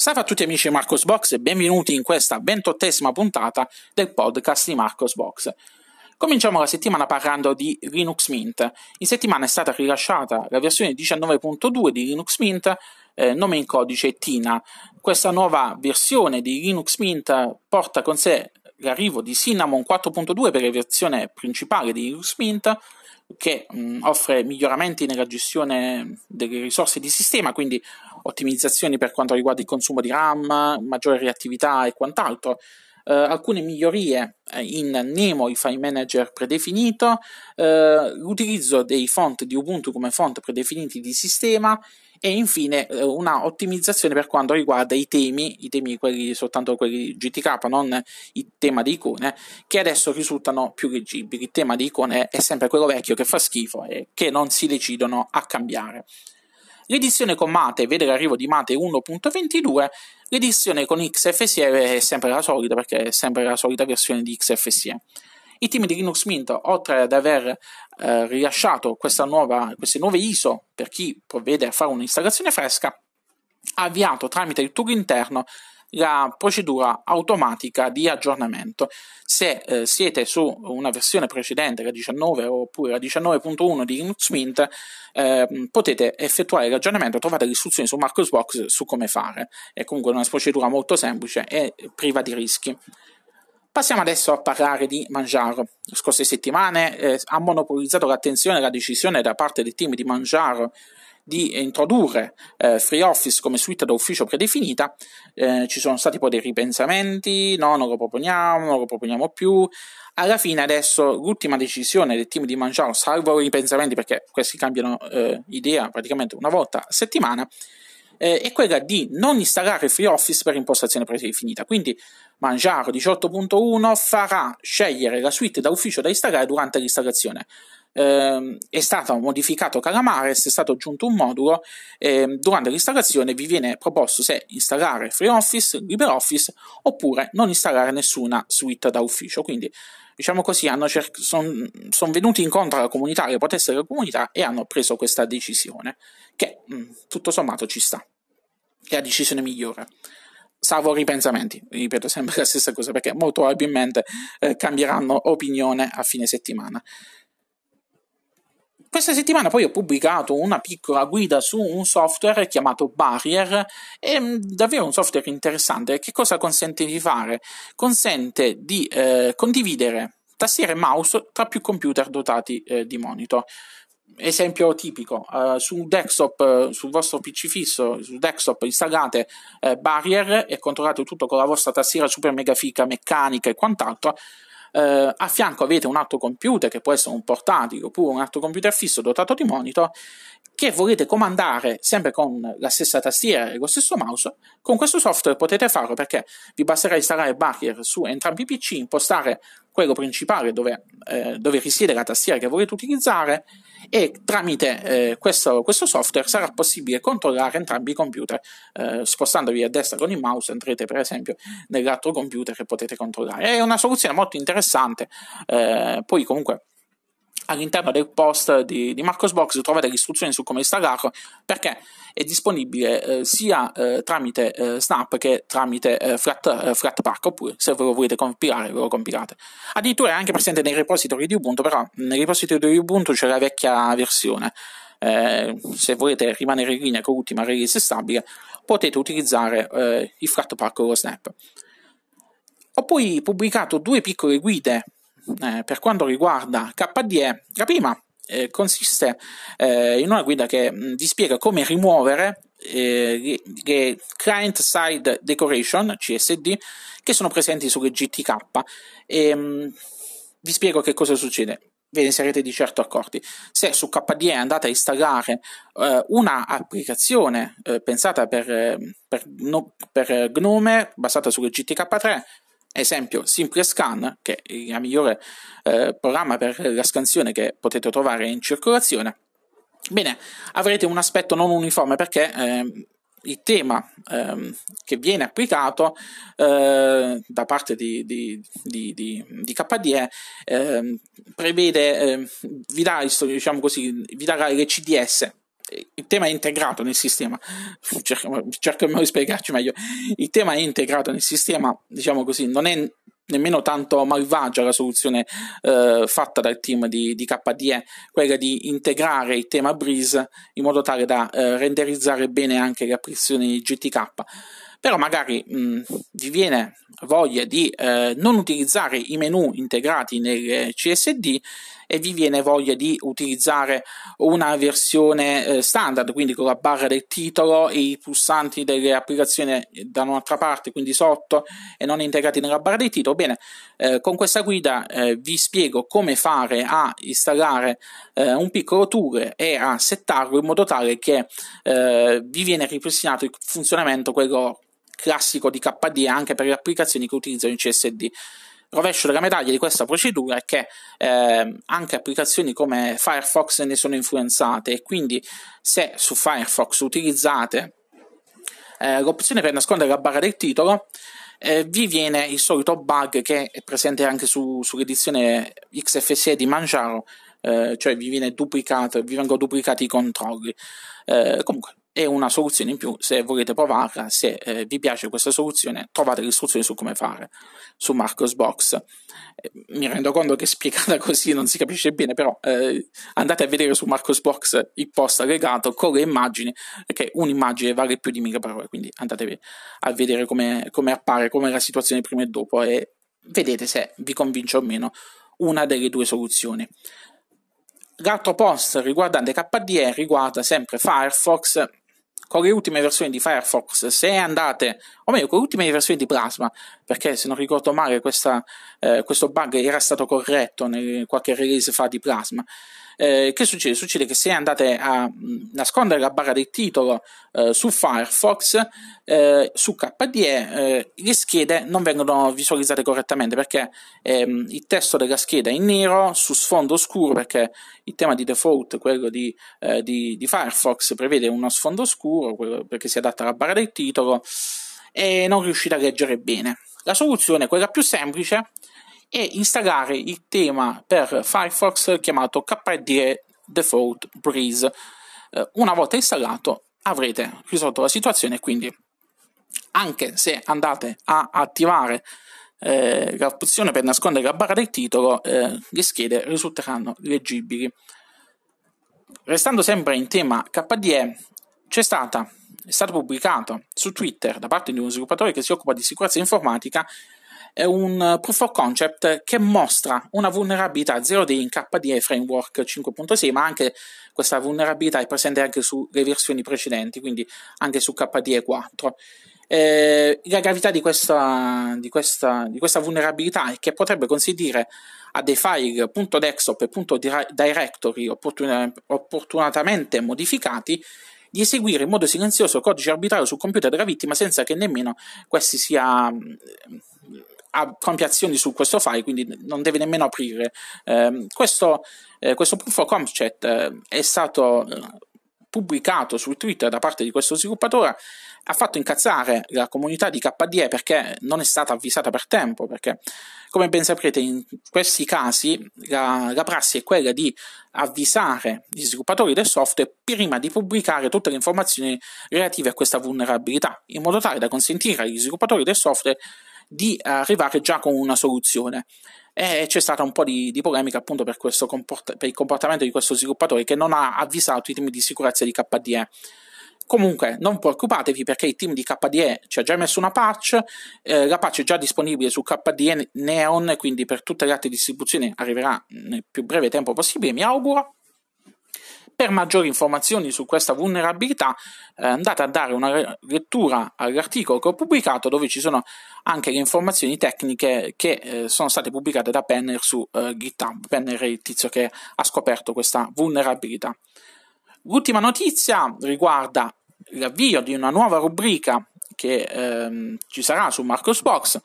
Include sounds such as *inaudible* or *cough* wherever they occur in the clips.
Salve a tutti amici di Marcos Box e benvenuti in questa ventottesima puntata del podcast di Marcos Box. Cominciamo la settimana parlando di Linux Mint. In settimana è stata rilasciata la versione 19.2 di Linux Mint, eh, nome in codice Tina. Questa nuova versione di Linux Mint porta con sé l'arrivo di Cinnamon 4.2 per la versione principale di Linux Mint, che mh, offre miglioramenti nella gestione delle risorse di sistema, quindi ottimizzazioni per quanto riguarda il consumo di RAM, maggiore reattività e quant'altro. Uh, alcune migliorie uh, in Nemo, il file manager predefinito, uh, l'utilizzo dei font di Ubuntu come font predefiniti di sistema e infine una ottimizzazione per quanto riguarda i temi, i temi quelli soltanto quelli GTK, non il tema di icone, che adesso risultano più leggibili. Il tema di icone è sempre quello vecchio che fa schifo e che non si decidono a cambiare. L'edizione con Mate vede l'arrivo di Mate 1.22, l'edizione con XFCE è sempre la solita perché è sempre la solita versione di XFCE. I team di Linux Mint, oltre ad aver eh, rilasciato nuova, queste nuove ISO per chi provvede a fare un'installazione fresca, ha avviato tramite il tool interno la procedura automatica di aggiornamento. Se eh, siete su una versione precedente, la 19 oppure la 19.1 di Linux Mint, eh, potete effettuare l'aggiornamento, trovate le istruzioni su Marcosbox su come fare. È comunque una procedura molto semplice e priva di rischi. Passiamo adesso a parlare di Manjaro. Le scorse settimane eh, ha monopolizzato l'attenzione e la decisione da parte del team di Manjaro di introdurre eh, FreeOffice come suite da ufficio predefinita, eh, ci sono stati poi dei ripensamenti, no, non lo proponiamo, non lo proponiamo più. Alla fine adesso l'ultima decisione del team di Mangiaro, salvo i ripensamenti perché questi cambiano eh, idea praticamente una volta a settimana, eh, è quella di non installare FreeOffice per impostazione predefinita. Quindi Mangiaro 18.1 farà scegliere la suite da ufficio da installare durante l'installazione eh, è stato modificato Calamares, è stato aggiunto un modulo eh, durante l'installazione vi viene proposto se installare FreeOffice, LibreOffice oppure non installare nessuna suite da ufficio. Quindi diciamo così, cer- sono son venuti incontro alla comunità, alle proteste della comunità e hanno preso questa decisione che mh, mm, tutto sommato ci sta. È la decisione migliore salvo ripensamenti, ripeto sempre la stessa cosa perché molto probabilmente eh, cambieranno opinione a fine settimana. Questa settimana poi ho pubblicato una piccola guida su un software chiamato Barrier, è mm, davvero un software interessante. Che cosa consente di fare? Consente di eh, condividere tastiera e mouse tra più computer dotati eh, di monitor. Esempio tipico, eh, su desktop, eh, sul vostro PC fisso, sul desktop installate eh, Barrier e controllate tutto con la vostra tastiera super mega fica meccanica e quant'altro eh, a fianco avete un altro computer che può essere un portatile oppure un altro computer fisso dotato di monitor che volete comandare sempre con la stessa tastiera e lo stesso mouse, con questo software potete farlo perché vi basterà installare Barrier su entrambi i PC, impostare quello principale dove, eh, dove risiede la tastiera che volete utilizzare e tramite eh, questo, questo, software sarà possibile controllare entrambi i computer. Eh, spostandovi a destra con il mouse andrete per esempio nell'altro computer che potete controllare. È una soluzione molto interessante, eh, poi comunque all'interno del post di, di Marcosbox trovate le istruzioni su come installarlo perché è disponibile eh, sia eh, tramite eh, Snap che tramite eh, Flat, eh, Flatpak oppure se ve lo volete compilare ve lo compilate. Addirittura è anche presente nei repository di Ubuntu però nei repository di Ubuntu c'è la vecchia versione. Eh, se volete rimanere in linea con l'ultima release stabile potete utilizzare il Flatpak o lo Snap. Ho poi pubblicato due piccole guide eh, per quanto riguarda KDE, la prima eh, consiste eh, in una guida che mh, mm, vi spiega come rimuovere eh, le client side decoration CSD che sono presenti sulle GTK e mh, mm, vi spiego che cosa succede ve ne sarete di certo accorti. Se su KDE andate a installare eh, una eh, pensata per, eh, per, no, per, Gnome basata sulle GTK3, Esempio, Simple Scan, che è il migliore eh, programma per la scansione che potete trovare in circolazione. Bene, avrete un aspetto non uniforme perché eh, il tema eh, che viene applicato eh, da parte di, di, di, di KDE eh, prevede, eh, vi, dà, diciamo così, vi darà le CDS il tema è integrato nel sistema, *laughs* cerchiamo, cerchiamo di spiegarci meglio, il tema è integrato nel sistema, diciamo così, non è nemmeno tanto malvagia la soluzione eh, fatta dal team di, di, KDE, quella di integrare il tema Breeze in modo tale da eh, renderizzare bene anche le applicazioni GTK però magari mh, vi viene voglia di eh, non utilizzare i menu integrati nel CSD e vi viene voglia di utilizzare una versione eh, standard, quindi con la barra del titolo e i pulsanti delle applicazioni da un'altra parte, quindi sotto e non integrati nella barra del titolo. Bene, eh, con questa guida eh, vi spiego come fare a installare eh, un piccolo tool e a settarlo in modo tale che eh, vi viene ripristinato il funzionamento quello classico di KD anche per le applicazioni che utilizzano il CSD. Rovescio della medaglia di questa procedura è che eh, anche applicazioni come Firefox ne sono influenzate e quindi se su Firefox utilizzate eh, l'opzione per nascondere la barra del titolo, eh, vi viene il solito bug che è presente anche su, sull'edizione XFCE di Manjaro, eh, cioè vi duplicato, vi vengono duplicati i controlli. Eh, comunque, è una soluzione in più se volete provarla, se eh, vi piace questa soluzione trovate le istruzioni su come fare su Marcosbox. Eh, mi rendo conto che spiegata *laughs* così non si capisce bene, però eh, andate a vedere su Marcosbox il post allegato con le immagini, perché un'immagine vale più di mille parole, quindi andate a vedere come, come appare, come la situazione prima e dopo e vedete se vi convince o meno una delle due soluzioni. L'altro post riguardante KDE riguarda sempre Firefox con le ultime versioni di Firefox, se andate, o meglio, con le ultime versioni di Plasma, perché se non ricordo male questa, eh, questo bug era stato corretto in qualche release fa di Plasma, eh, che succede? Succede che se andate a mm, nascondere la barra del titolo eh, su Firefox, eh, su KDE, eh, le schede non vengono visualizzate correttamente perché ehm, il testo della scheda è in nero su sfondo scuro perché il tema di default, quello di, eh, di, di Firefox, prevede uno sfondo scuro perché si adatta alla barra del titolo e non riuscite a leggere bene. La soluzione, quella più semplice, e installare il tema per Firefox chiamato KDE Default Breeze. Eh, una volta installato avrete risolto la situazione quindi anche se andate a attivare eh, l'opzione per nascondere la barra del titolo eh, le schede risulteranno leggibili. Restando sempre in tema KDE, c'è stata, è stato pubblicato su Twitter da parte di un sviluppatore che si occupa di sicurezza informatica è un proof of concept che mostra una vulnerabilità 0D in KDE Framework 5.6, ma anche questa vulnerabilità è presente anche sulle versioni precedenti, quindi anche su KDE 4. Eh, la gravità di questa, di, questa, di questa, vulnerabilità è che potrebbe consentire a dei file .desktop e .directory opportun- opportunatamente modificati di eseguire in modo silenzioso codice arbitrario sul computer della vittima senza che nemmeno questi sia ha compie azioni su questo file, quindi non deve nemmeno aprire. Eh, questo, eh, questo proof of concept eh, è stato eh, pubblicato su Twitter da parte di questo sviluppatore ha fatto incazzare la comunità di KDE perché non è stata avvisata per tempo, perché come ben saprete in questi casi la, la prassi è quella di avvisare gli sviluppatori del software prima di pubblicare tutte le informazioni relative a questa vulnerabilità, in modo tale da consentire agli sviluppatori del software di arrivare già con una soluzione. E c'è stata un po' di, di polemica appunto per, comport- per, il comportamento di questo sviluppatore che non ha avvisato i team di sicurezza di KDE. Comunque, non preoccupatevi perché il team di KDE ci ha già messo una patch, eh, la patch è già disponibile su KDE Neon, quindi per tutte le altre distribuzioni arriverà nel più breve tempo possibile, mi auguro. Per maggiori informazioni su questa vulnerabilità eh, andate a dare una lettura all'articolo che ho pubblicato dove ci sono anche le informazioni tecniche che eh, sono state pubblicate da Penner su eh, GitHub. Penner è il tizio che ha scoperto questa vulnerabilità. L'ultima notizia riguarda l'avvio di una nuova rubrica che ehm, ci sarà su Marcosbox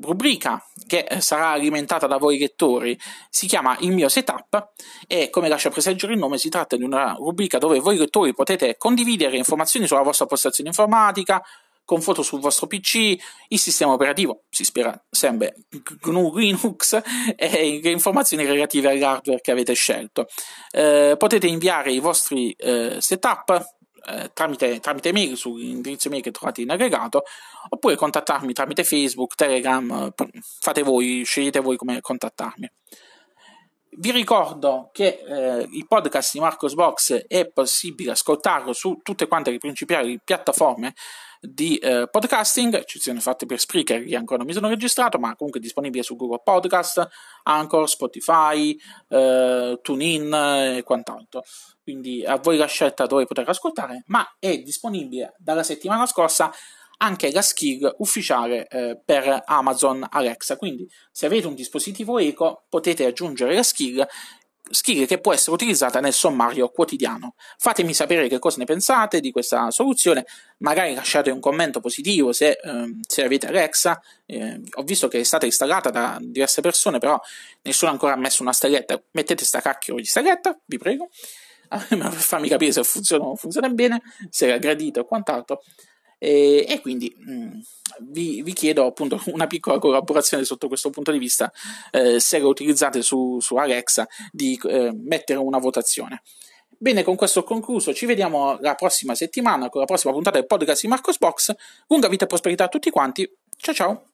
rubrica che sarà alimentata da voi lettori si chiama Il mio setup e come lascia presaggere il nome si tratta di una rubrica dove voi lettori potete condividere informazioni sulla vostra postazione informatica, con foto sul vostro PC, il sistema operativo, si spera sempre GNU Linux *laughs* e le informazioni relative all'hardware che avete scelto. Eh, potete inviare i vostri eh, setup eh, tramite, tramite mail sull'indirizzo mail che trovate in aggregato oppure contattarmi tramite Facebook, Telegram, fate voi, scegliete voi come contattarmi. Vi ricordo che eh, il podcast di Marcos Box è possibile ascoltarlo su tutte quante le principali piattaforme di eh, podcasting, eccezioni fatte per Spreaker che ancora non mi sono registrato, ma comunque è disponibile su Google Podcast, Anchor, Spotify, eh, TuneIn e quant'altro. Quindi a voi la scelta dove poter ascoltare, ma è disponibile dalla settimana scorsa anche la skill ufficiale eh, per Amazon Alexa. Quindi, se avete un dispositivo Eco, potete aggiungere la skill skill che può essere utilizzata nel sommario quotidiano. Fatemi sapere che cosa ne pensate di questa soluzione, magari lasciate un commento positivo se, eh, se avete Alexa. Eh, ho visto che è stata installata da diverse persone, però nessuno ancora ha messo una stelletta. Mettete sta cacchio di stelletta, vi prego, *laughs* per farmi capire se funziona, funziona bene, se è gradito e quant'altro. E, e quindi mh, mm, vi, vi, chiedo appunto *laughs* una piccola collaborazione sotto questo punto di vista, eh, se lo utilizzate su, su Alexa, di eh, mettere una votazione. Bene, con questo ho concluso. Ci vediamo la prossima settimana con la prossima puntata del podcast di Marcos Box. Lunga vita e prosperità a tutti quanti. Ciao ciao!